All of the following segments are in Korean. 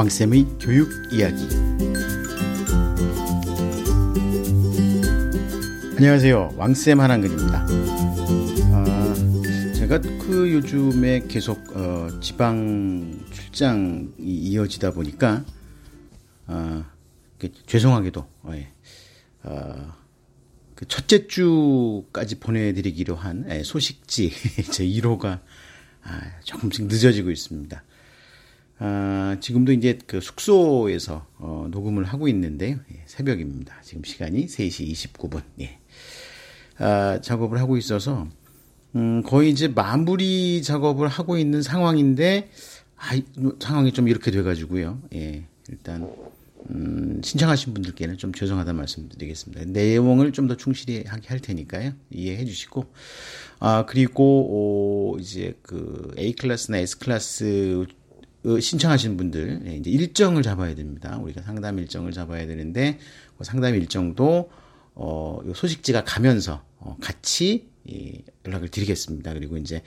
왕쌤의 교육 이야기. 안녕하세요. 왕쌤 한한근입니다. 아, 제가 그 요즘에 계속 어, 지방 출장이 이어지다 보니까 어, 죄송하게도 어, 예. 어, 그 첫째 주까지 보내드리기로 한 예, 소식지 제 1호가 아, 조금씩 늦어지고 있습니다. 아, 지금도 이제 그 숙소에서 어, 녹음을 하고 있는데요. 예, 새벽입니다. 지금 시간이 3시 29분. 예. 아, 작업을 하고 있어서 음, 거의 이제 마무리 작업을 하고 있는 상황인데 아, 상황이 좀 이렇게 돼가지고요. 예, 일단 음, 신청하신 분들께는 좀 죄송하다는 말씀드리겠습니다. 내용을 좀 더 충실히 하게 할 테니까요. 이해해 주시고. 아, 그리고, 오, 이제 그 A 클래스나 S 클래스 신청하신 분들, 예, 이제 일정을 잡아야 됩니다. 우리가 상담 일정을 잡아야 되는데, 그 상담 일정도, 어, 소식지가 가면서, 어, 같이, 이, 연락을 드리겠습니다. 그리고 이제,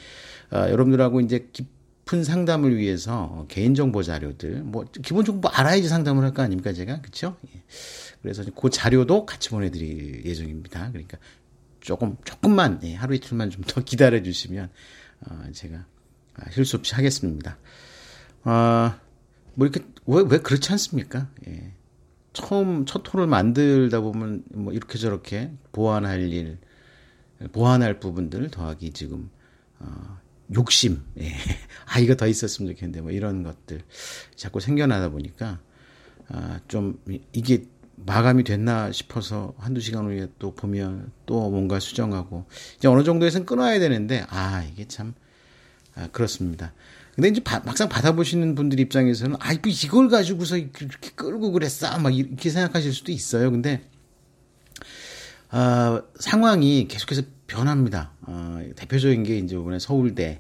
어, 여러분들하고 이제 깊은 상담을 위해서 개인 정보 자료들, 뭐, 기본적으로 뭐 알아야지 상담을 할 거 아닙니까, 제가? 그쵸? 예. 그래서 그 자료도 같이 보내드릴 예정입니다. 그러니까 조금, 조금만, 예, 하루 이틀만 좀 더 기다려 주시면, 어, 제가 아, 실수 없이 하겠습니다. 아, 뭐 이렇게, 왜, 왜 그렇지 않습니까? 예. 처음, 첫 톤을 만들다 보면 뭐 이렇게 저렇게 보완할 일, 보완할 부분들 더하기 지금, 어, 욕심, 예. 아, 이거 더 있었으면 좋겠는데, 뭐 이런 것들 자꾸 생겨나다 보니까, 아, 좀, 이게 마감이 됐나 싶어서 한두 시간 후에 또 보면 또 뭔가 수정하고, 이제 어느 정도에선 끊어야 되는데, 아, 이게 참, 아, 그렇습니다. 근데 이제 바, 막상 받아보시는 분들 입장에서는, 아, 뭐 이걸 가지고서 이렇게 끌고 그랬어? 막 이렇게 생각하실 수도 있어요. 근데, 어, 상황이 계속해서 변합니다. 어, 대표적인 게 이제 이번에 서울대의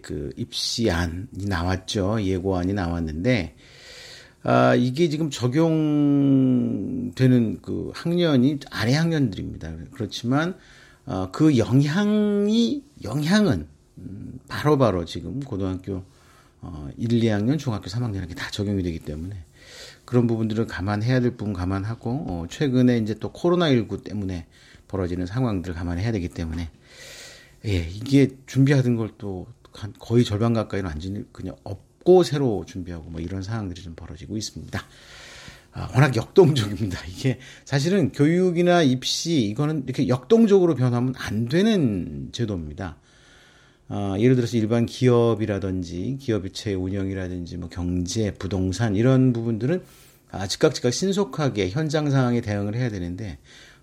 그 입시안이 나왔죠. 예고안이 나왔는데, 아, 이게 지금 적용되는 그 학년이 아래 학년들입니다. 그렇지만, 어, 그 영향이, 영향은 음, 바로바로 바로 지금 고등학교 어, 1, 2학년, 중학교 3학년에게 다 적용이 되기 때문에 그런 부분들을 감안해야 될 부분 감안하고 어, 최근에 이제 또 코로나19 때문에 벌어지는 상황들을 감안해야 되기 때문에 예, 이게 준비하던 걸 또 거의 절반 가까이는 완전히 그냥 없고 새로 준비하고 뭐 이런 상황들이 좀 벌어지고 있습니다. 아, 워낙 역동적입니다. 이게 사실은 교육이나 입시 이거는 이렇게 역동적으로 변하면 안 되는 제도입니다. 어, 예를 들어서 일반 기업이라든지 기업체의 운영이라든지 뭐 경제, 부동산 이런 부분들은 아, 즉각 즉각 신속하게 현장 상황에 대응을 해야 되는데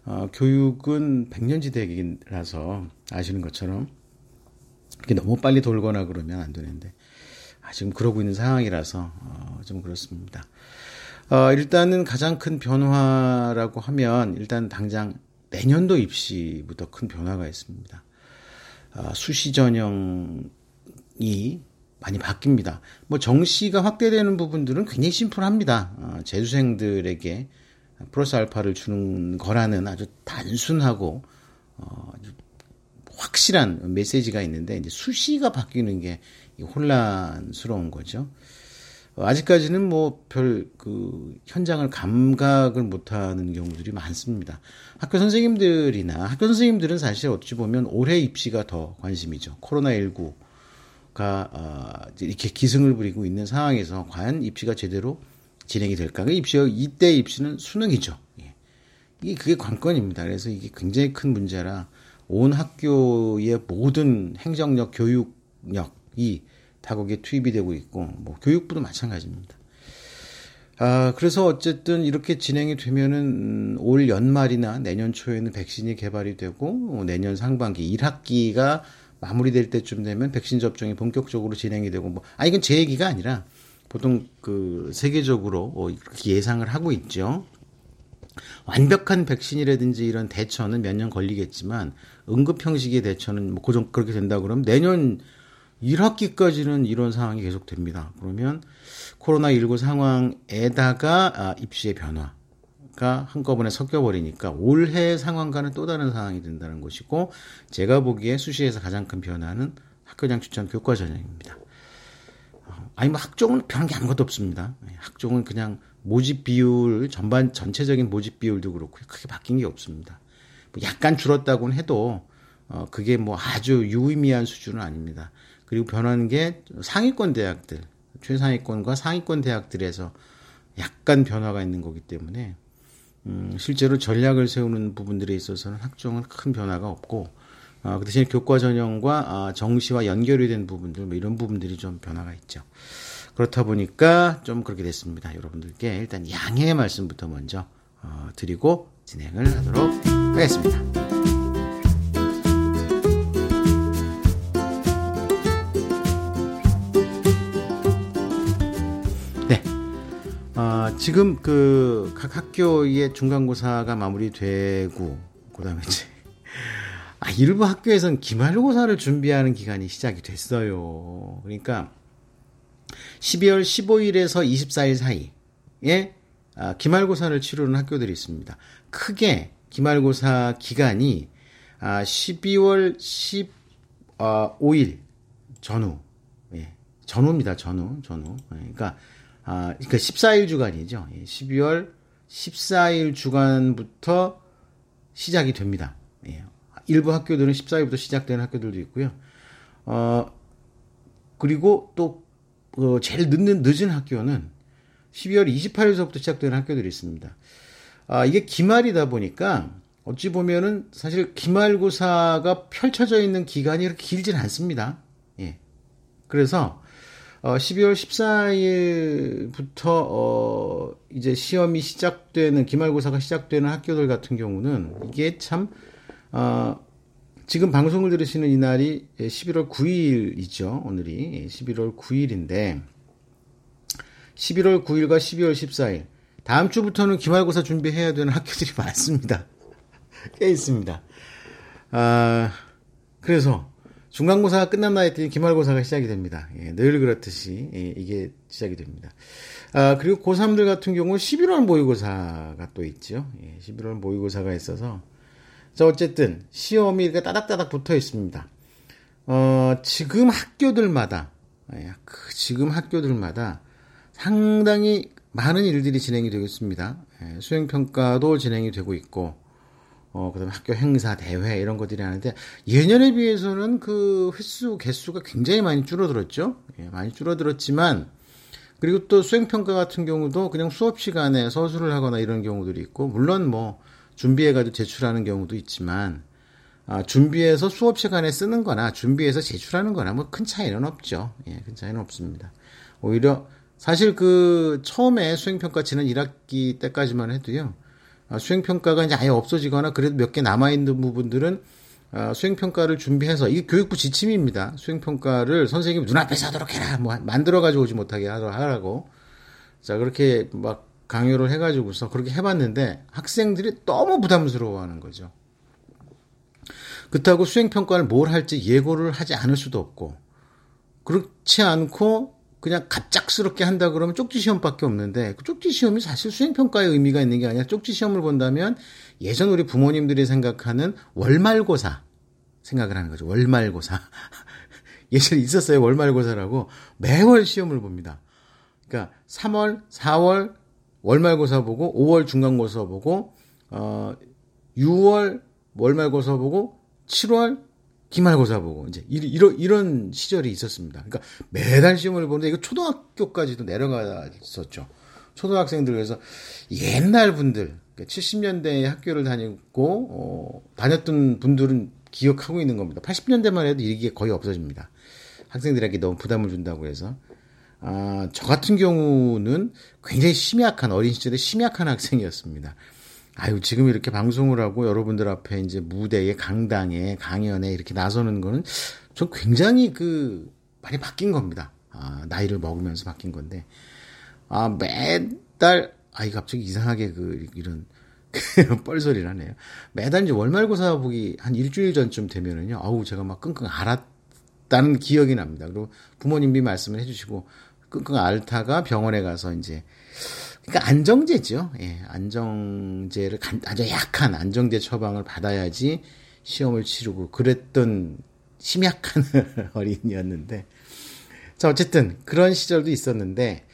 어, 교육은 백년지대이라서 아시는 것처럼 이렇게 너무 빨리 돌거나 그러면 안 되는데 아, 지금 그러고 있는 상황이라서 어, 좀 그렇습니다. 어, 일단은 가장 큰 변화라고 하면 일단 당장 내년도 입시부터 큰 변화가 있습니다. 아, 수시 전형이 많이 바뀝니다. 뭐 정시가 확대되는 부분들은 굉장히 심플합니다. 아, 재수생들에게 플러스 알파를 주는 거라는 아주 단순하고 어, 아주 확실한 메시지가 있는데 이제 수시가 바뀌는 게 혼란스러운 거죠. 어, 아직까지는 뭐 별 그 현장을 감각을 못하는 경우들이 많습니다. 학교 선생님들이나 학교 선생님들은 사실 어찌 보면 올해 입시가 더 관심이죠. 코로나19가 어, 이렇게 기승을 부리고 있는 상황에서 과연 입시가 제대로 진행이 될까? 그 입시 이때 입시는 수능이죠. 예. 이게 그게 관건입니다. 그래서 이게 굉장히 큰 문제라 온 학교의 모든 행정력, 교육력이 다 거기에 투입이 되고 있고 뭐 교육부도 마찬가지입니다. 아, 그래서 어쨌든 이렇게 진행이 되면은 음, 올 연말이나 내년 초에는 백신이 개발이 되고 뭐 내년 상반기 1학기가 마무리될 때쯤 되면 백신 접종이 본격적으로 진행이 되고 뭐 아 이건 제 얘기가 아니라 보통 그 세계적으로 어, 이렇게 예상을 하고 있죠. 완벽한 백신이라든지 이런 대처는 몇 년 걸리겠지만 응급 형식의 대처는 뭐 고정 그렇게 된다 그러면 내년 1학기까지는 이런 상황이 계속됩니다. 그러면 코로나19 상황에다가 아, 입시의 변화가 한꺼번에 섞여버리니까 올해 상황과는 또 다른 상황이 된다는 것이고 제가 보기에 수시에서 가장 큰 변화는 학교장 추천 교과 전형입니다. 어, 아니 뭐 학종은 변한 게 아무것도 없습니다. 예, 학종은 그냥 모집 비율 전반 전체적인 모집 비율도 그렇고 크게 바뀐 게 없습니다. 뭐 약간 줄었다고는 해도 어 그게 뭐 아주 유의미한 수준은 아닙니다. 그리고 변하는 게 상위권 대학들 최상위권과 상위권 대학들에서 약간 변화가 있는 거기 때문에 음, 실제로 전략을 세우는 부분들에 있어서는 학종은 큰 변화가 없고 어, 그 대신에 교과 전형과 아, 정시와 연결이 된 부분들 뭐 이런 부분들이 좀 변화가 있죠. 그렇다 보니까 좀 그렇게 됐습니다. 여러분들께 일단 양해의 말씀부터 먼저 어, 드리고 진행을 하도록 하겠습니다. 지금 그 각 학교의 중간고사가 마무리되고 그다음에 이제 아, 일부 학교에서는 기말고사를 준비하는 기간이 시작이 됐어요. 그러니까 12월 15일에서 24일 사이에 아, 기말고사를 치르는 학교들이 있습니다. 크게 기말고사 기간이 아, 12월 15일 전후, 예, 전후입니다. 전후, 전후. 예, 그러니까 아, 그러니까 14일 주간이죠. 예, 12월 14일 주간부터 시작이 됩니다. 예, 일부 학교들은 14일부터 시작되는 학교들도 있고요. 어, 그리고 또, 어, 제일 늦는, 늦은 학교는 12월 28일서부터 시작되는 학교들이 있습니다. 아, 이게 기말이다 보니까 어찌 보면은 사실 기말고사가 펼쳐져 있는 기간이 그렇게 길진 않습니다. 예. 그래서, 어, 12월 14일부터, 어, 이제 시험이 시작되는, 기말고사가 시작되는 학교들 같은 경우는 이게 참, 어, 지금 방송을 들으시는 이 날이 11월 9일이죠. 오늘이 11월 9일인데 11월 9일과 12월 14일 다음 주부터는 기말고사 준비해야 되는 학교들이 많습니다. 꽤 있습니다. 아, 그래서 중간고사가 끝났나 했더니 기말고사가 시작이 됩니다. 예, 늘 그렇듯이 예, 이게 시작이 됩니다. 아, 그리고 고3들 같은 경우 11월 모의고사가 또 있죠. 예, 11월 모의고사가 있어서 자, 어쨌든 시험이 이렇게 따닥따닥 붙어 있습니다. 어, 지금 학교들마다 예, 그 지금 학교들마다 상당히 많은 일들이 진행이 되고 있습니다. 예, 수행 평가도 진행이 되고 있고 어, 그 다음에 학교 행사, 대회 이런 것들이 하는데 예년에 비해서는 그 횟수, 개수가 굉장히 많이 줄어들었죠. 예, 많이 줄어들었지만 그리고 또 수행 평가 같은 경우도 그냥 수업 시간에 서술을 하거나 이런 경우들이 있고 물론 뭐 준비해가지고 제출하는 경우도 있지만 아, 준비해서 수업 시간에 쓰는 거나 준비해서 제출하는 거나 뭐 큰 차이는 없죠. 예, 큰 차이는 없습니다. 오히려 사실 그 처음에 수행평가 지난 1학기 때까지만 해도요. 아, 수행평가가 이제 아예 없어지거나 그래도 몇 개 남아있는 부분들은 아, 수행평가를 준비해서 이게 교육부 지침입니다. 수행평가를 선생님이 눈앞에서 하도록 해라. 뭐 만들어가지고 오지 못하게 하라고. 자, 그렇게 막 강요를 해가지고서 그렇게 해봤는데 학생들이 너무 부담스러워하는 거죠. 그렇다고 수행평가를 뭘 할지 예고를 하지 않을 수도 없고 그렇지 않고 그냥 갑작스럽게 한다 그러면 쪽지 시험밖에 없는데 그 쪽지 시험이 사실 수행 평가의 의미가 있는 게 아니라 쪽지 시험을 본다면 예전 우리 부모님들이 생각하는 월말고사 생각을 하는 거죠. 월말고사. 예전에 있었어요. 월말고사라고 매월 시험을 봅니다. 그러니까 3월, 4월, 월말고사 보고 5월 중간고사 보고 어 6월 월말고사 보고 7월 기말고사 보고 이제 이런 이런 시절이 있었습니다. 그러니까 매달 시험을 보는데 이거 초등학교까지도 내려갔었죠. 초등학생들 그래서 옛날 분들 70년대에 그러니까 학교를 다니고 어, 다녔던 분들은 기억하고 있는 겁니다. 80년대만 해도 이게 거의 없어집니다. 학생들에게 너무 부담을 준다고 해서 아, 저 같은 경우는 굉장히 심약한 어린 시절에 심약한 학생이었습니다. 아유, 지금 이렇게 방송을 하고 여러분들 앞에 이제 무대에 강당에 강연에 이렇게 나서는 거는 전 굉장히 그 많이 바뀐 겁니다. 아, 나이를 먹으면서 바뀐 건데. 아, 매달 아이 갑자기 이상하게 그 이런 뻘소리를 하네요. 매달 이제 월말고사 보기 한 일주일 전쯤 되면은요. 아우 제가 막 끙끙 앓았다는 기억이 납니다. 그리고 부모님이 말씀을 해주시고 끙끙 앓다가 병원에 가서 이제 그러니까 안정제죠. 예, 안정제를 아주 약한 안정제 처방을 받아야지 시험을 치르고 그랬던 심약한 어린이였는데 자, 어쨌든 그런 시절도 있었는데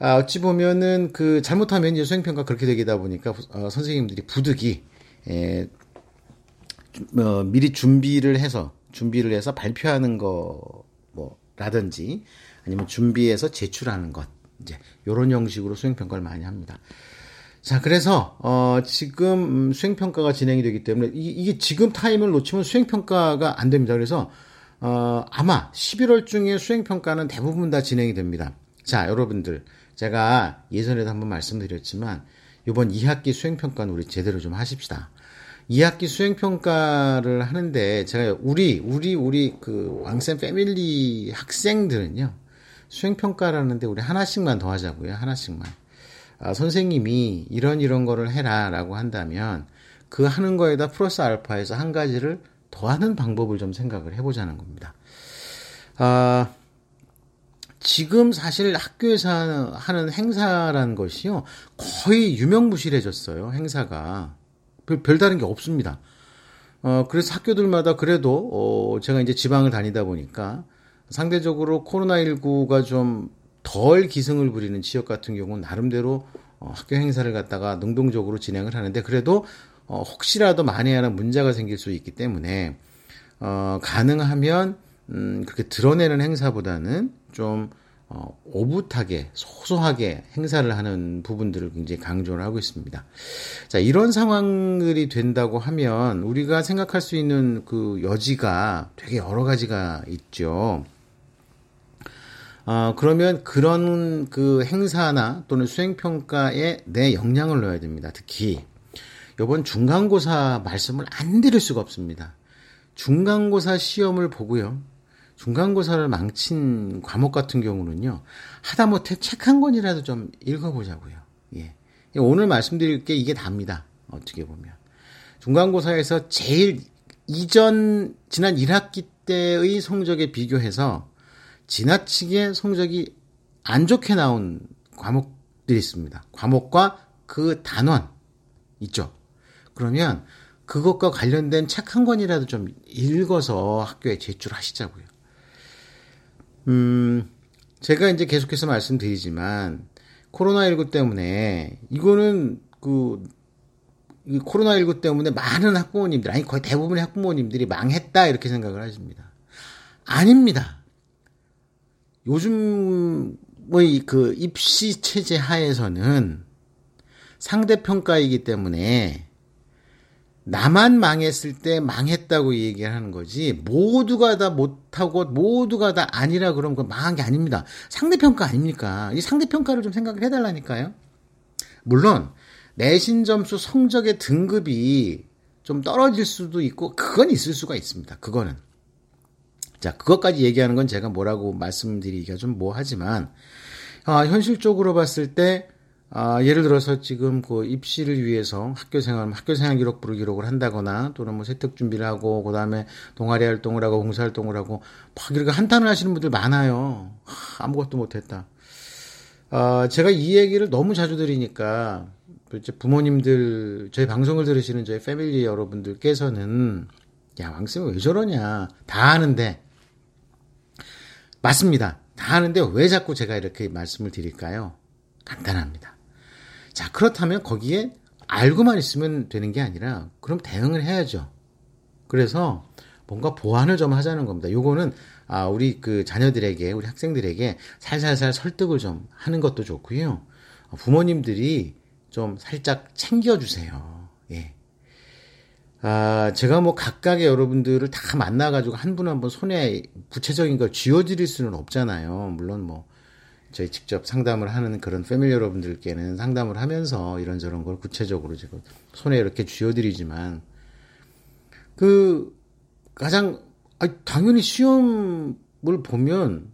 아, 어찌 보면은 그 잘못하면 이제 수행평가 그렇게 되다 보니까 어, 선생님들이 부득이 에, 어, 미리 준비를 해서 준비를 해서 발표하는 거 뭐 라든지 아니면 준비해서 제출하는 것 이제 요런 형식으로 수행 평가를 많이 합니다. 자, 그래서 어 지금 수행 평가가 진행이 되기 때문에 이, 이게 지금 타임을 놓치면 수행 평가가 안 됩니다. 그래서 어 아마 11월 중에 수행 평가는 대부분 다 진행이 됩니다. 자, 여러분들 제가 예전에도 한번 말씀드렸지만 이번 2학기 수행 평가는 우리 제대로 좀 하십시다. 2학기 수행 평가를 하는데 제가 우리 우리 우리 그 왕쌤 패밀리 학생들은요. 수행 평가라는데 우리 하나씩만 더 하자고요. 하나씩만. 아, 선생님이 이런 이런 거를 해라 라고 한다면 그 하는 거에다 플러스 알파에서 한 가지를 더 하는 방법을 좀 생각을 해보자는 겁니다. 아, 지금 사실 학교에서 하는 행사라는 것이요. 거의 유명무실해졌어요. 행사가. 별, 별다른 게 없습니다. 어, 그래서 학교들마다 그래도, 어, 제가 이제 지방을 다니다 보니까 상대적으로 코로나19가 좀 덜 기승을 부리는 지역 같은 경우는 나름대로 어, 학교 행사를 갖다가 능동적으로 진행을 하는데 그래도 어, 혹시라도 만에 하나 문제가 생길 수 있기 때문에 어, 가능하면 음, 그렇게 드러내는 행사보다는 좀 어, 오붓하게 소소하게 행사를 하는 부분들을 굉장히 강조를 하고 있습니다. 자 이런 상황들이 된다고 하면 우리가 생각할 수 있는 그 여지가 되게 여러 가지가 있죠. 어, 그러면 그런 그 행사나 또는 수행평가에 내 역량을 넣어야 됩니다. 특히 이번 중간고사 말씀을 안 드릴 수가 없습니다. 중간고사 시험을 보고요. 중간고사를 망친 과목 같은 경우는요, 하다못해 책 한 권이라도 좀 읽어보자고요. 예. 오늘 말씀드릴 게 이게 답니다. 어떻게 보면. 중간고사에서 제일 이전, 지난 1학기 때의 성적에 비교해서 지나치게 성적이 안 좋게 나온 과목들이 있습니다. 과목과 그 단원 있죠. 그러면 그것과 관련된 책 한 권이라도 좀 읽어서 학교에 제출하시자고요. 음, 제가 이제 계속해서 말씀드리지만, 코로나19 때문에, 이거는 그, 코로나19 때문에 많은 학부모님들, 아니, 거의 대부분의 학부모님들이 망했다, 이렇게 생각을 하십니다. 아닙니다. 요즘의 그 입시 체제 하에서는 상대평가이기 때문에 나만 망했을 때 망했다고 얘기하는 거지 모두가 다 못하고 모두가 다 아니라 그러면 그 망한 게 아닙니다. 상대평가 아닙니까? 이 상대평가를 좀 생각을 해달라니까요. 물론 내신 점수 성적의 등급이 좀 떨어질 수도 있고 그건 있을 수가 있습니다. 그거는 자 그것까지 얘기하는 건 제가 뭐라고 말씀드리기가 좀 뭐하지만 아, 현실적으로 봤을 때 아, 예를 들어서 지금 그 입시를 위해서 학교 생활, 학교 생활 기록부를 기록을 한다거나 또는 뭐 세특 준비를 하고 그 다음에 동아리 활동을 하고 봉사 활동을 하고 막 이렇게 한탄을 하시는 분들 많아요. 하, 아무것도 못했다. 아, 제가 이 얘기를 너무 자주 드리니까 이제 부모님들 저희 방송을 들으시는 저희 패밀리 여러분들께서는 야 왕쌤 왜 저러냐 다 아는데 맞습니다. 다 아는데 왜 자꾸 제가 이렇게 말씀을 드릴까요? 간단합니다. 자, 그렇다면 거기에 알고만 있으면 되는 게 아니라 그럼 대응을 해야죠. 그래서 뭔가 보완을 좀 하자는 겁니다. 요거는 아, 우리 그 자녀들에게, 우리 학생들에게 살살살 설득을 좀 하는 것도 좋고요. 부모님들이 좀 살짝 챙겨주세요. 예. 아, 제가 뭐 각각의 여러분들을 다 만나가지고 한 분 한 분 손에 구체적인 걸 쥐어드릴 수는 없잖아요. 물론 뭐, 저희 직접 상담을 하는 그런 패밀리 여러분들께는 상담을 하면서 이런저런 걸 구체적으로 제가 손에 이렇게 쥐어드리지만 그 가장 아 당연히 시험을 보면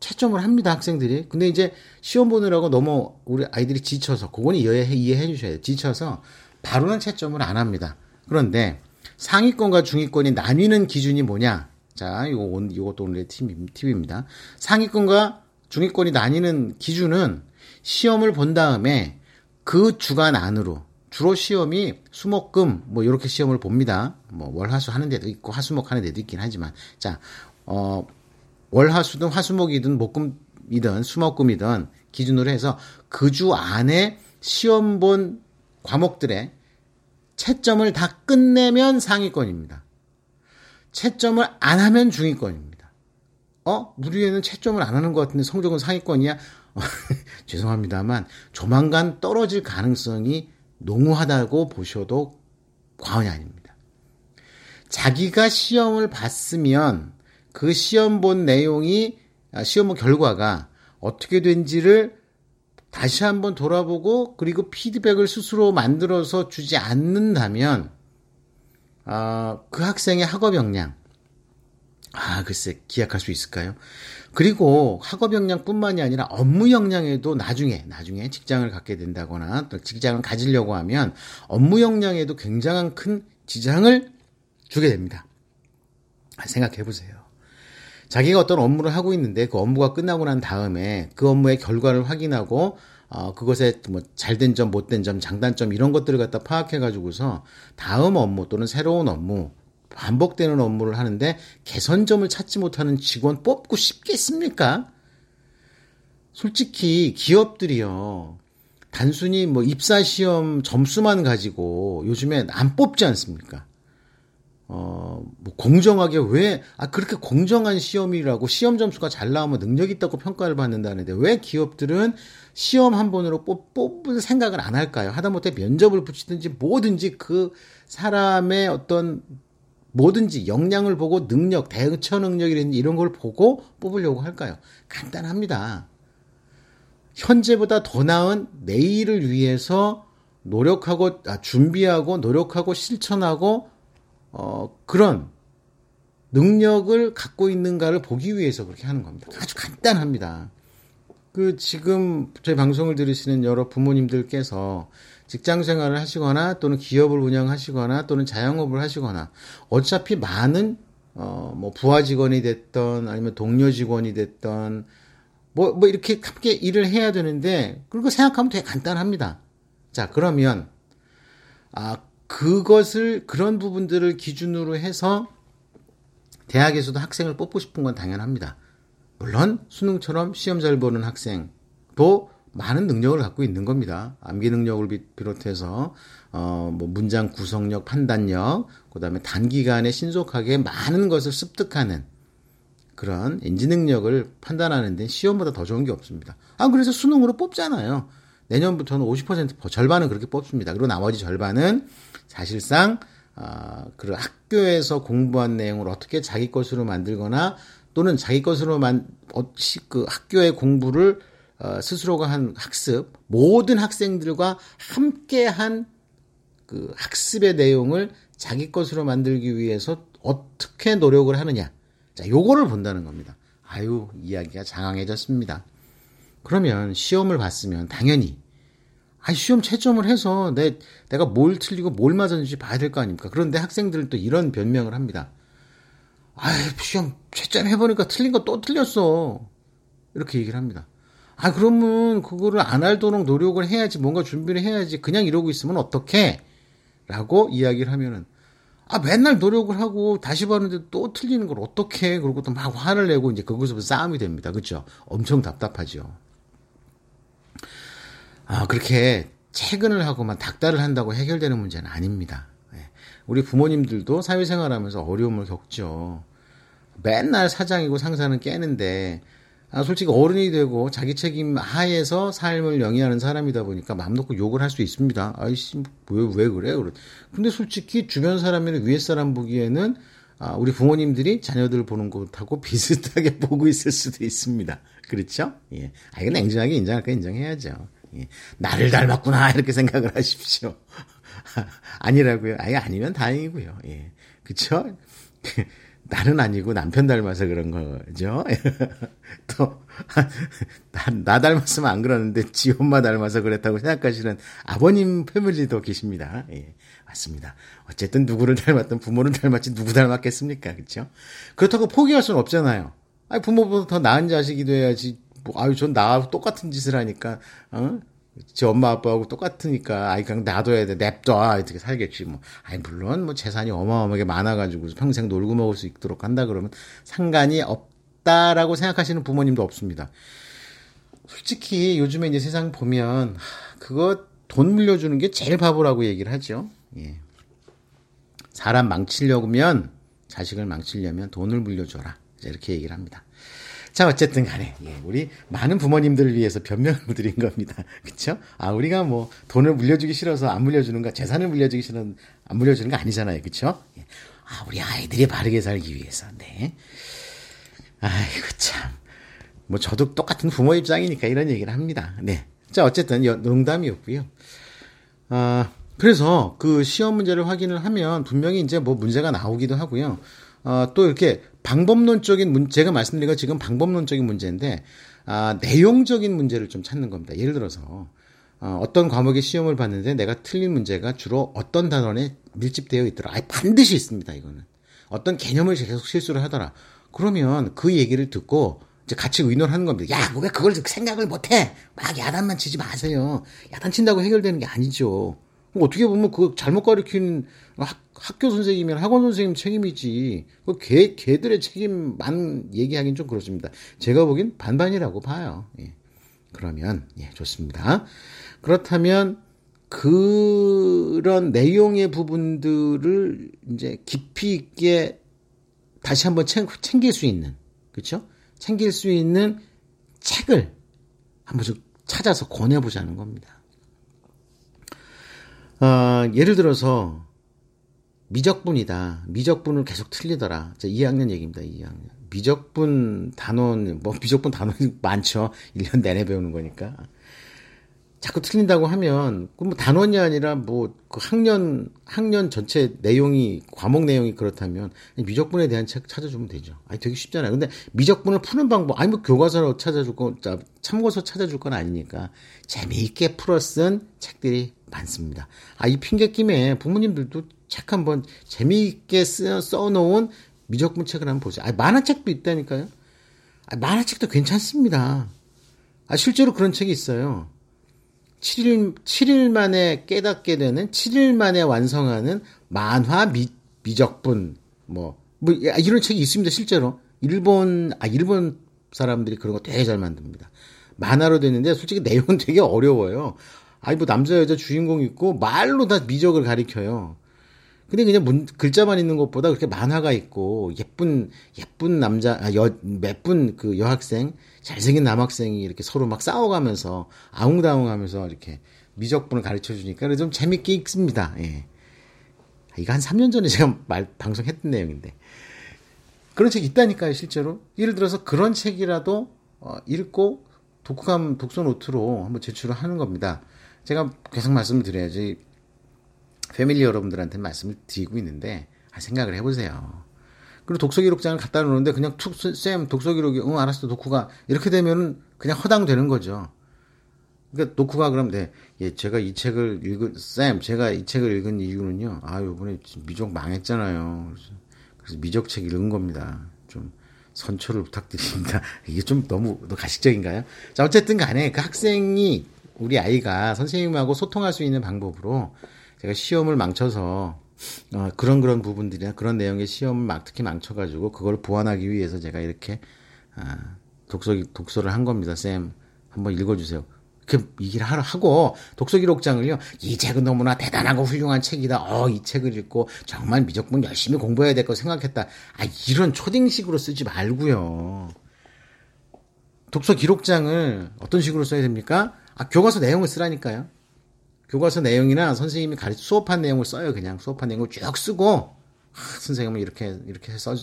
채점을 합니다 학생들이. 근데 이제 시험 보느라고 너무 우리 아이들이 지쳐서 그건 이해해 이해해 주셔야 돼요. 지쳐서 바로는 채점을 안 합니다 그런데 상위권과 중위권이 나뉘는 기준이 뭐냐? 자 요거 요것도 오늘의 팁입니다. 상위권과 중위권이 나뉘는 기준은 시험을 본 다음에 그 주간 안으로 주로 시험이 수목금 뭐 이렇게 시험을 봅니다. 뭐 월화수 하는 데도 있고 화수목 하는 데도 있긴 하지만. 자, 어 월화수든 화수목이든 목금이든 수목금이든 기준으로 해서 그 주 안에 시험 본 과목들의 채점을 다 끝내면 상위권입니다. 채점을 안 하면 중위권입니다. 어? 우리 애는 채점을 안 하는 것 같은데 성적은 상위권이야? 죄송합니다만 조만간 떨어질 가능성이 농후하다고 보셔도 과언이 아닙니다. 자기가 시험을 봤으면 그 시험 본 내용이 아, 시험 본 결과가 어떻게 된지를 다시 한번 돌아보고 그리고 피드백을 스스로 만들어서 주지 않는다면 아, 그 학생의 학업 역량 아 글쎄 기약할 수 있을까요? 그리고 학업 역량뿐만이 아니라 업무 역량에도 나중에 나중에 직장을 갖게 된다거나 또 직장을 가지려고 하면 업무 역량에도 굉장한 큰 지장을 주게 됩니다. 생각해 보세요. 자기가 어떤 업무를 하고 있는데 그 업무가 끝나고 난 다음에 그 업무의 결과를 확인하고 어, 그것에 뭐 잘된 점, 못된 점, 장단점 이런 것들을 갖다 파악해 가지고서 다음 업무 또는 새로운 업무 반복되는 업무를 하는데 개선점을 찾지 못하는 직원 뽑고 싶겠습니까? 솔직히 기업들이요. 단순히 뭐 입사 시험 점수만 가지고 요즘에 안 뽑지 않습니까? 어, 뭐 공정하게 왜, 아, 그렇게 공정한 시험이라고 시험 점수가 잘 나오면 능력 있다고 평가를 받는다는데 왜 기업들은 시험 한 번으로 뽑, 뽑을 생각을 안 할까요? 하다못해 면접을 붙이든지 뭐든지 그 사람의 어떤 뭐든지 역량을 보고 능력, 대처 능력이라든지 이런 걸 보고 뽑으려고 할까요? 간단합니다. 현재보다 더 나은 내일을 위해서 노력하고, 아, 준비하고, 노력하고, 실천하고, 어, 그런 능력을 갖고 있는가를 보기 위해서 그렇게 하는 겁니다. 아주 간단합니다. 그 지금 저희 방송을 들으시는 여러 부모님들께서 직장 생활을 하시거나 또는 기업을 운영하시거나 또는 자영업을 하시거나 어차피 많은 어 뭐 부하 직원이 됐던 아니면 동료 직원이 됐던 뭐, 뭐 이렇게 함께 일을 해야 되는데 그리고 생각하면 되게 간단합니다. 자, 그러면 아, 그것을 그런 부분들을 기준으로 해서 대학에서도 학생을 뽑고 싶은 건 당연합니다. 물론 수능처럼 시험 잘 보는 학생도 많은 능력을 갖고 있는 겁니다. 암기 능력을 비롯해서 어 뭐 문장 구성력, 판단력, 그다음에 단기간에 신속하게 많은 것을 습득하는 그런 인지 능력을 판단하는 데 시험보다 더 좋은 게 없습니다. 아 그래서 수능으로 뽑잖아요. 내년부터는 50% 절반은 그렇게 뽑습니다. 그리고 나머지 절반은 사실상 아, 그 학교에서 공부한 내용을 어떻게 자기 것으로 만들거나 또는 자기 것으로 만, 어, 그 학교의 공부를 어, 스스로가 한 학습, 모든 학생들과 함께 한 그 학습의 내용을 자기 것으로 만들기 위해서 어떻게 노력을 하느냐. 자, 요거를 본다는 겁니다. 아유, 이야기가 장황해졌습니다. 그러면 시험을 봤으면 당연히 아, 시험 채점을 해서 내, 내가 뭘 틀리고 뭘 맞았는지 봐야 될 거 아닙니까? 그런데 학생들은 또 이런 변명을 합니다. 아, 시험 채점 해보니까 틀린 거 또 틀렸어. 이렇게 얘기를 합니다. 아, 그러면 그거를 안 알도록 노력을 해야지, 뭔가 준비를 해야지, 그냥 이러고 있으면 어떡해? 라고 이야기를 하면은, 아, 맨날 노력을 하고 다시 봤는데 또 틀리는 걸 어떡해? 그러고 또 막 화를 내고 이제 거기서부터 싸움이 됩니다. 그죠? 엄청 답답하죠. 아, 그렇게 퇴근을 하고만 닥달을 한다고 해결되는 문제는 아닙니다. 예. 우리 부모님들도 사회생활 하면서 어려움을 겪죠. 맨날 사장이고 상사는 깨는데, 아, 솔직히 어른이 되고 자기 책임 하에서 삶을 영위하는 사람이다 보니까 마음 놓고 욕을 할 수 있습니다. 아이씨, 왜, 왜 그래? 근데 솔직히 주변 사람이나 위에 사람 보기에는 아, 우리 부모님들이 자녀들 보는 것하고 비슷하게 보고 있을 수도 있습니다. 그렇죠? 예. 아, 이건 냉정하게 인정할 거 인정해야죠. 예. 나를 닮았구나, 이렇게 생각을 하십시오. 아니라고요? 아예 아니면 다행이고요. 예. 그쵸? 나는 아니고 남편 닮아서 그런 거죠. 또, 나, 나 닮았으면 안 그러는데 지 엄마 닮아서 그랬다고 생각하시는 아버님 패밀리도 계십니다. 예, 맞습니다. 어쨌든 누구를 닮았든 부모를 닮았지 누구 닮았겠습니까? 그렇죠? 그렇다고 포기할 수는 없잖아요. 아니, 부모보다 더 나은 자식이 돼야지. 뭐, 아유, 전 나하고 똑같은 짓을 하니까, 어? 제 엄마 아빠하고 똑같으니까 아이 그냥 놔둬야 돼 냅둬 이렇게 살겠지 뭐 아니 물론 뭐 재산이 어마어마하게 많아가지고 평생 놀고 먹을 수 있도록 한다 그러면 상관이 없 같다라고 생각하시는 부모님도 없습니다. 솔직히 요즘에 이제 세상 보면 그거 돈 물려주는 게 제일 바보라고 얘기를 하죠. 예. 사람 망치려면 자식을 망치려면 돈을 물려줘라. 이렇게 얘기를 합니다. 자, 어쨌든 간에, 예, 우리 많은 부모님들을 위해서 변명을 드린 겁니다. 그쵸? 아, 우리가 뭐, 돈을 물려주기 싫어서 안 물려주는가, 재산을 물려주기 싫어서 안 물려주는 거 아니잖아요. 그쵸? 예. 아, 우리 아이들이 바르게 살기 위해서, 네. 아이고, 참. 뭐, 저도 똑같은 부모 입장이니까 이런 얘기를 합니다. 네. 자, 어쨌든, 농담이었고요. 아, 그래서 그 시험 문제를 확인을 하면 분명히 이제 뭐 문제가 나오기도 하고요. 어, 또 이렇게 방법론적인 문, 제가 말씀드린 건 지금 방법론적인 문제인데, 아, 내용적인 문제를 좀 찾는 겁니다. 예를 들어서, 어, 어떤 과목의 시험을 봤는데 내가 틀린 문제가 주로 어떤 단원에 밀집되어 있더라. 아예 반드시 있습니다, 이거는. 어떤 개념을 계속 실수를 하더라. 그러면 그 얘기를 듣고 이제 같이 의논하는 겁니다. 야, 왜 그걸 생각을 못 해? 막 야단만 치지 마세요. 야단 친다고 해결되는 게 아니죠. 어떻게 보면 그 잘못 가르친 학, 학교 선생님이나 학원 선생님 책임이지. 그 개, 개들의 책임만 얘기하긴 좀 그렇습니다. 제가 보기엔 반반이라고 봐요. 예. 그러면, 예, 좋습니다. 그렇다면, 그런 내용의 부분들을 이제 깊이 있게 다시 한번 챙길 수 있는, 그쵸? 챙길 수 있는 책을 한번 좀 찾아서 권해보자는 겁니다. 어, 예를 들어서 미적분이다. 미적분을 계속 틀리더라. 자, 2학년 얘기입니다. 2학년. 미적분 단원, 뭐 미적분 단원이 많죠. 1년 내내 배우는 거니까. 자꾸 틀린다고 하면 그뭐 단원이 아니라 뭐 그 학년 학년 전체 내용이 과목 내용이 그렇다면 미적분에 대한 책 찾아주면 되죠. 아니 되게 쉽잖아요. 근데 미적분을 푸는 방법 아니 뭐 교과서 찾아줄 거 참고서 찾아줄 건 아니니까 재미있게 풀어 쓴 책들이 많습니다. 아 이 핑계 김에 부모님들도 책 한번 재미있게 써, 써놓은 미적분 책을 한번 보세요. 아 만화책도 있다니까요. 아 만화책도 괜찮습니다. 아 실제로 그런 책이 있어요. 7일, 7일 만에 깨닫게 되는, 7일 만에 완성하는 만화 미, 미적분, 뭐, 뭐, 이런 책이 있습니다, 실제로. 일본, 아, 일본 사람들이 그런 거 되게 잘 만듭니다. 만화로 됐는데, 솔직히 내용은 되게 어려워요. 아니, 뭐, 남자, 여자 주인공 있고, 말로 다 미적을 가리켜요. 근데 그냥 문, 글자만 있는 것보다 그렇게 만화가 있고, 예쁜, 예쁜 남자, 아, 여, 예쁜 그 여학생, 잘생긴 남학생이 이렇게 서로 막 싸워가면서 아웅다웅하면서 이렇게 미적분을 가르쳐 주니까 좀 재밌게 읽습니다. 예. 이거 한 3년 전에 제가 말 방송했던 내용인데 그런 책 있다니까요, 실제로. 예를 들어서 그런 책이라도 어, 읽고 독후감 독서 노트로 한번 제출을 하는 겁니다. 제가 계속 말씀을 드려야지 패밀리 여러분들한테 말씀을 드리고 있는데 아, 생각을 해보세요. 그리고 독서 기록장을 갖다 놓는데 그냥 툭 쌤 독서 기록이 응 알았어 독후가 이렇게 되면은 그냥 허당되는 거죠. 그러니까 독후가 그럼 네, 예, 제가 이 책을 읽은 쌤 제가 이 책을 읽은 이유는요. 아 요번에 미적 망했잖아요. 그래서 미적 책 읽은 겁니다. 좀 선처를 부탁드립니다. 이게 좀 너무 가식적인가요? 자 어쨌든 간에 그 학생이 우리 아이가 선생님하고 소통할 수 있는 방법으로 제가 시험을 망쳐서 어, 그런 그런 부분들이나 그런 내용의 시험을 막 특히 망쳐가지고 그걸 보완하기 위해서 제가 이렇게 아, 독서 독서를 한 겁니다. 쌤 한번 읽어주세요. 그 얘기를 하고 독서 기록장을요. 이 책은 너무나 대단하고 훌륭한 책이다. 어, 이 책을 읽고 정말 미적분 열심히 공부해야 될 거 생각했다. 아, 이런 초딩식으로 쓰지 말고요. 독서 기록장을 어떤 식으로 써야 됩니까? 아, 교과서 내용을 쓰라니까요. 교과서 내용이나 선생님이 가르쳐 수업한 내용을 써요. 그냥 수업한 내용을 쭉 쓰고 아, 선생님은 이렇게 이렇게 써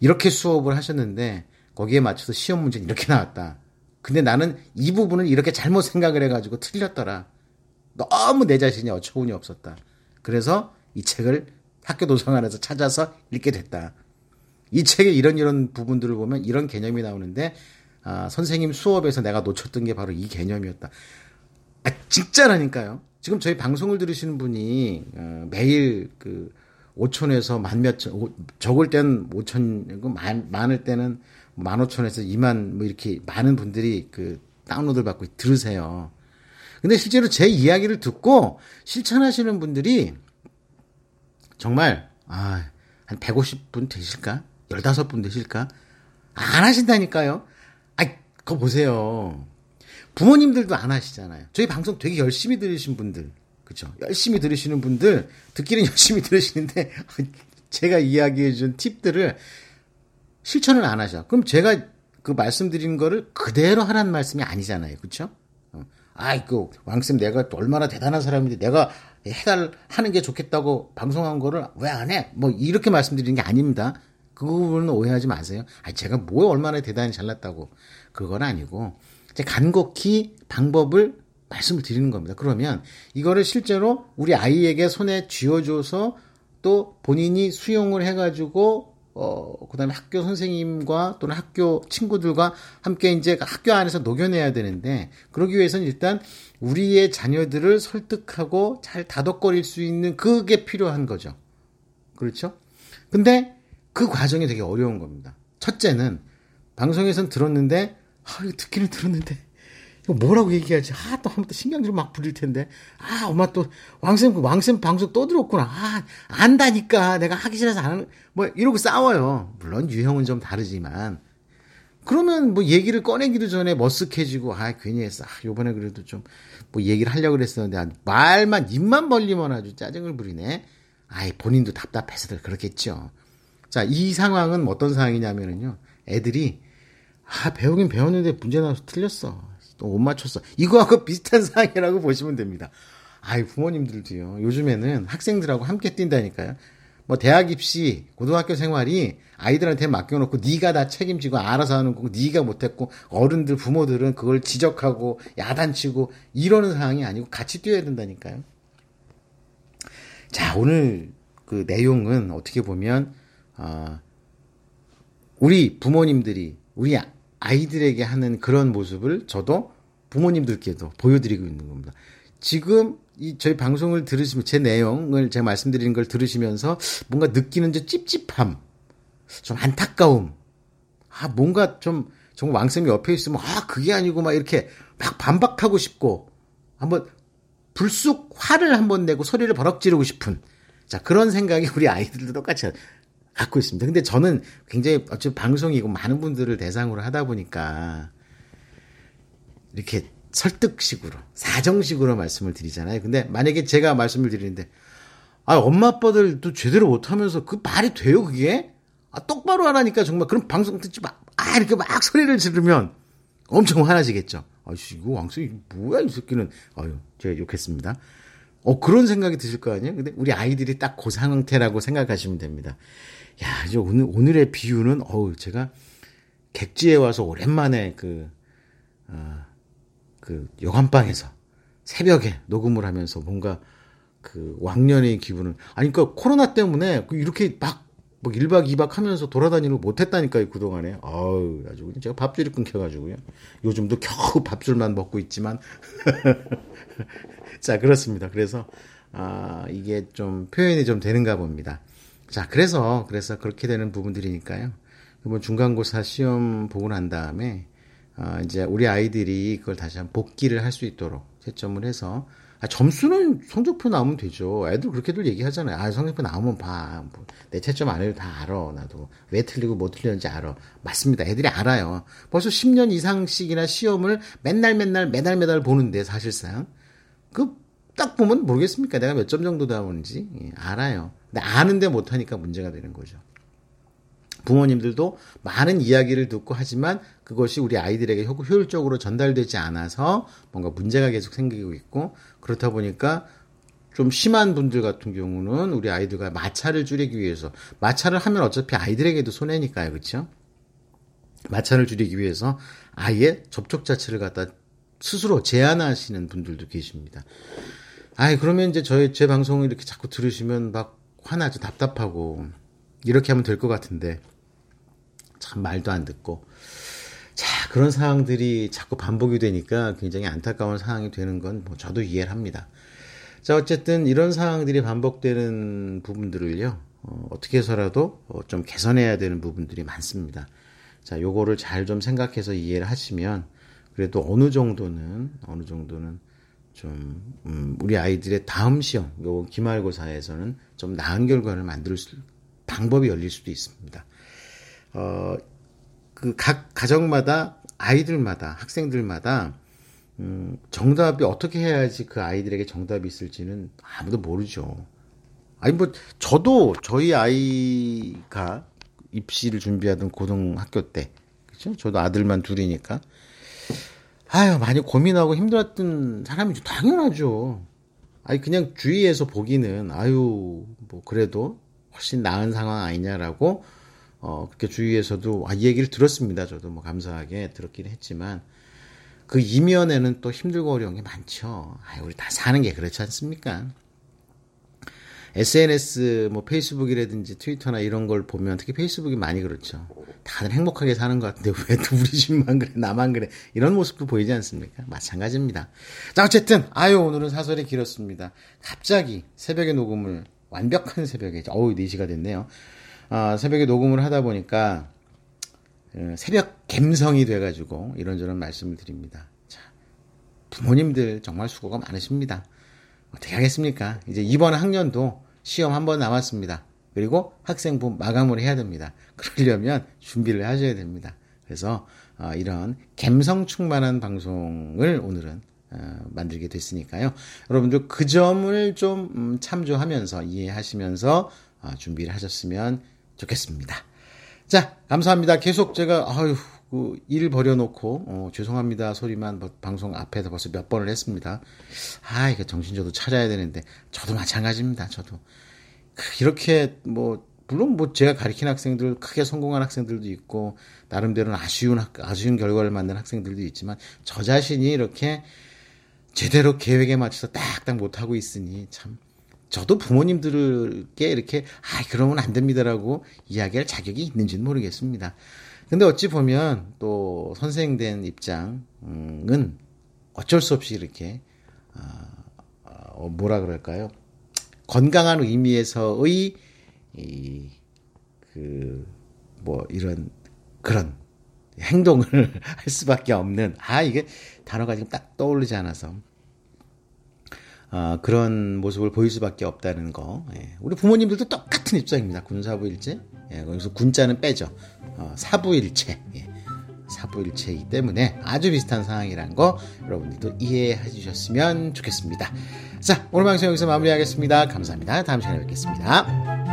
이렇게 수업을 하셨는데 거기에 맞춰서 시험 문제는 이렇게 나왔다. 근데 나는 이 부분을 이렇게 잘못 생각을 해가지고 틀렸더라. 너무 내 자신이 어처구니 없었다. 그래서 이 책을 학교 도서관에서 찾아서 읽게 됐다. 이 책에 이런 이런 부분들을 보면 이런 개념이 나오는데 아, 선생님 수업에서 내가 놓쳤던 게 바로 이 개념이었다. 아, 진짜라니까요. 지금 저희 방송을 들으시는 분이 어, 매일 그 5천에서 만 몇천, 적을 때는 5천, 많, 많을 때는 15,000에서 2만 뭐 이렇게 많은 분들이 그 다운로드를 받고 들으세요. 근데 실제로 제 이야기를 듣고 실천하시는 분들이 정말 아, 한 150분 되실까? 15분 되실까? 안 하신다니까요. 아, 그거 보세요. 부모님들도 안 하시잖아요. 저희 방송 되게 열심히 들으신 분들, 그죠? 열심히 들으시는 분들, 듣기는 열심히 들으시는데, 제가 이야기해준 팁들을 실천을 안 하셔. 그럼 제가 그 말씀드리는 거를 그대로 하라는 말씀이 아니잖아요. 그쵸? 어. 아이, 그, 왕쌤 내가 얼마나 대단한 사람인데 내가 해달, 하는 게 좋겠다고 방송한 거를 왜 안 해? 뭐, 이렇게 말씀드리는 게 아닙니다. 그 부분은 오해하지 마세요. 아, 제가 뭐 얼마나 대단히 잘났다고. 그건 아니고, 이제 간곡히 방법을 말씀을 드리는 겁니다. 그러면 이거를 실제로 우리 아이에게 손에 쥐어줘서 또 본인이 수용을 해가지고 어, 그 다음에 학교 선생님과 또는 학교 친구들과 함께 이제 학교 안에서 녹여내야 되는데, 그러기 위해서는 일단 우리의 자녀들을 설득하고 잘 다독거릴 수 있는 그게 필요한 거죠. 그렇죠? 근데 그 과정이 되게 어려운 겁니다. 첫째는 방송에선 들었는데 아, 이거 듣기는 들었는데 이거 뭐라고 얘기하지? 아, 또 한번 또 신경질 막 부릴 텐데. 아, 엄마 또 왕쌤 왕쌤 방송 또 들었구나. 아, 안다니까. 내가 하기 싫어서 안 하는 뭐 이러고 싸워요. 물론 유형은 좀 다르지만 그러면 뭐 얘기를 꺼내기도 전에 머쓱해지고 아 괜히 했어. 아, 요번에 그래도 좀 뭐 얘기를 하려고 그랬었는데 말만 입만 벌리면 아주 짜증을 부리네. 아이 본인도 답답해서들 그렇겠죠. 자, 이 상황은 어떤 상황이냐면은요. 애들이 아, 배우긴 배웠는데 문제 나서 틀렸어. 또 못 맞췄어. 이거하고 비슷한 상황이라고 보시면 됩니다. 아이, 부모님들도요. 요즘에는 학생들하고 함께 뛴다니까요. 뭐 대학 입시, 고등학교 생활이 아이들한테 맡겨놓고 네가 다 책임지고 알아서 하는 거고 네가 못했고 어른들 부모들은 그걸 지적하고 야단치고 이러는 상황이 아니고 같이 뛰어야 된다니까요. 자 오늘 그 내용은 어떻게 보면 어, 우리 부모님들이 우리 아이들에게 하는 그런 모습을 저도 부모님들께도 보여드리고 있는 겁니다. 지금 이 저희 방송을 들으시면 제 내용을 제가 말씀드리는 걸 들으시면서 뭔가 느끼는 저 찝찝함, 좀 안타까움, 아 뭔가 좀 정말 왕쌤이 옆에 있으면 아 그게 아니고 막 이렇게 막 반박하고 싶고 한번 불쑥 화를 한번 내고 소리를 버럭 지르고 싶은 자 그런 생각이 우리 아이들도 똑같이 갖고 있습니다. 근데 저는 굉장히 어차피 방송이고 많은 분들을 대상으로 하다 보니까 이렇게 설득식으로 사정식으로 말씀을 드리잖아요. 근데 만약에 제가 말씀을 드리는데 아 엄마 아빠들도 제대로 못하면서 그 말이 돼요 그게? 아 똑바로 하라니까 정말 그런 방송 듣지 마. 아 이렇게 막 소리를 지르면 엄청 화나시겠죠. 아이씨 이거 왕성이 뭐야 이 새끼는 아유 제가 욕했습니다. 어 그런 생각이 드실 거 아니에요? 근데 우리 아이들이 딱 그 상태라고 생각하시면 됩니다. 야, 이제 오늘, 오늘의 비유는, 어우, 제가 객지에 와서 오랜만에 그, 어, 그 여관방에서 새벽에 녹음을 하면서 뭔가 그 왕년의 기분을, 아니, 그니까 코로나 때문에 그 이렇게 막, 뭐 1박 2박 하면서 돌아다니는 거 못했다니까요, 그동안에. 아우, 아주 제가 밥줄이 끊겨가지고요. 요즘도 겨우 밥줄만 먹고 있지만. 자, 그렇습니다. 그래서, 아, 이게 좀 표현이 좀 되는가 봅니다. 자, 그래서, 그래서 그렇게 되는 부분들이니까요. 이번 중간고사 시험 보고 난 다음에, 어, 이제 우리 아이들이 그걸 다시 한 복귀를 할 수 있도록 채점을 해서, 아, 점수는 성적표 나오면 되죠. 애들 그렇게들 얘기하잖아요. 아, 성적표 나오면 봐. 뭐, 내 채점 안 해도 다 알아. 나도. 왜 틀리고 뭐 틀렸는지 알아. 맞습니다. 애들이 알아요. 벌써 10년 이상씩이나 시험을 맨날 맨날 매달 매달 보는데, 사실상. 그, 딱 보면 모르겠습니까? 내가 몇 점 정도 나오는지. 예, 알아요. 근데 아는데 못하니까 문제가 되는 거죠. 부모님들도 많은 이야기를 듣고 하지만 그것이 우리 아이들에게 효율적으로 전달되지 않아서 뭔가 문제가 계속 생기고 있고 그렇다 보니까 좀 심한 분들 같은 경우는 우리 아이들과 마찰을 줄이기 위해서 마찰을 하면 어차피 아이들에게도 손해니까요. 그렇죠? 마찰을 줄이기 위해서 아예 접촉 자체를 갖다 스스로 제한하시는 분들도 계십니다. 아이 그러면 이제 저희 제 방송을 이렇게 자꾸 들으시면 막 화나죠. 답답하고. 이렇게 하면 될 것 같은데. 참 말도 안 듣고. 자, 그런 상황들이 자꾸 반복이 되니까 굉장히 안타까운 상황이 되는 건 뭐 저도 이해를 합니다. 자, 어쨌든 이런 상황들이 반복되는 부분들을요, 어, 떻게 해서라도 어, 좀 개선해야 되는 부분들이 많습니다. 자, 요거를 잘 좀 생각해서 이해를 하시면, 그래도 어느 정도는, 어느 정도는 좀 음, 우리 아이들의 다음 시험, 요 기말고사에서는 좀 나은 결과를 만들 수, 방법이 열릴 수도 있습니다. 어, 그 각 가정마다 아이들마다 학생들마다 음, 정답이 어떻게 해야지 그 아이들에게 정답이 있을지는 아무도 모르죠. 아니 뭐 저도 저희 아이가 입시를 준비하던 고등학교 때 그렇죠? 저도 아들만 둘이니까 아유 많이 고민하고 힘들었던 사람이 당연하죠. 아니 그냥 주위에서 보기는 아유 뭐 그래도 훨씬 나은 상황 아니냐라고 어 그렇게 주위에서도 아, 이 얘기를 들었습니다. 저도 뭐 감사하게 들었긴 했지만 그 이면에는 또 힘들고 어려운 게 많죠. 아 우리 다 사는 게 그렇지 않습니까? SNS 뭐 페이스북이라든지 트위터나 이런 걸 보면 특히 페이스북이 많이 그렇죠. 다들 행복하게 사는 것 같은데 왜 또 우리 집만 그래 나만 그래 이런 모습도 보이지 않습니까? 마찬가지입니다. 자 어쨌든 아유 오늘은 사설이 길었습니다. 갑자기 새벽에 녹음을 완벽한 새벽에 어우 4시가 됐네요. 아, 새벽에 녹음을 하다 보니까 어, 새벽 갬성이 돼가지고 이런저런 말씀을 드립니다. 자, 부모님들 정말 수고가 많으십니다. 어떻게 하겠습니까? 이제 이번 학년도 시험 한 번 남았습니다. 그리고 학생부 마감을 해야 됩니다. 그러려면 준비를 하셔야 됩니다. 그래서 어, 이런 감성 충만한 방송을 오늘은 어, 만들게 됐으니까요. 여러분들 그 점을 좀 음, 참조하면서 이해하시면서 어, 준비를 하셨으면 좋겠습니다. 자, 감사합니다. 계속 제가 그 일을 버려놓고 어, 죄송합니다 소리만 방송 앞에서 벌써 몇 번을 했습니다. 아 이거 정신 저도 찾아야 되는데 저도 마찬가지입니다. 저도 이렇게 뭐 물론 뭐 제가 가르친 학생들 크게 성공한 학생들도 있고 나름대로는 아쉬운 학, 아쉬운 결과를 만든 학생들도 있지만 저 자신이 이렇게 제대로 계획에 맞춰서 딱딱 못 하고 있으니 참 저도 부모님들께 이렇게 아 그러면 안 됩니다라고 이야기할 자격이 있는지는 모르겠습니다. 근데 어찌 보면 또 선생 된 입장은 어쩔 수 없이 이렇게 어, 뭐라 그럴까요? 건강한 의미에서의 이 그 뭐 이런 그런 행동을 할 수밖에 없는 아 이게 단어가 지금 딱 떠오르지 않아서 어, 그런 모습을 보일 수밖에 없다는 거. 예. 우리 부모님들도 똑같은 입장입니다. 군사부일체. 예, 거기서 군자는 빼죠. 어, 사부일체. 예. 사부일체이기 때문에 아주 비슷한 상황이라는 거 여러분들도 이해해 주셨으면 좋겠습니다. 자, 오늘 방송 여기서 마무리하겠습니다. 감사합니다. 다음 시간에 뵙겠습니다.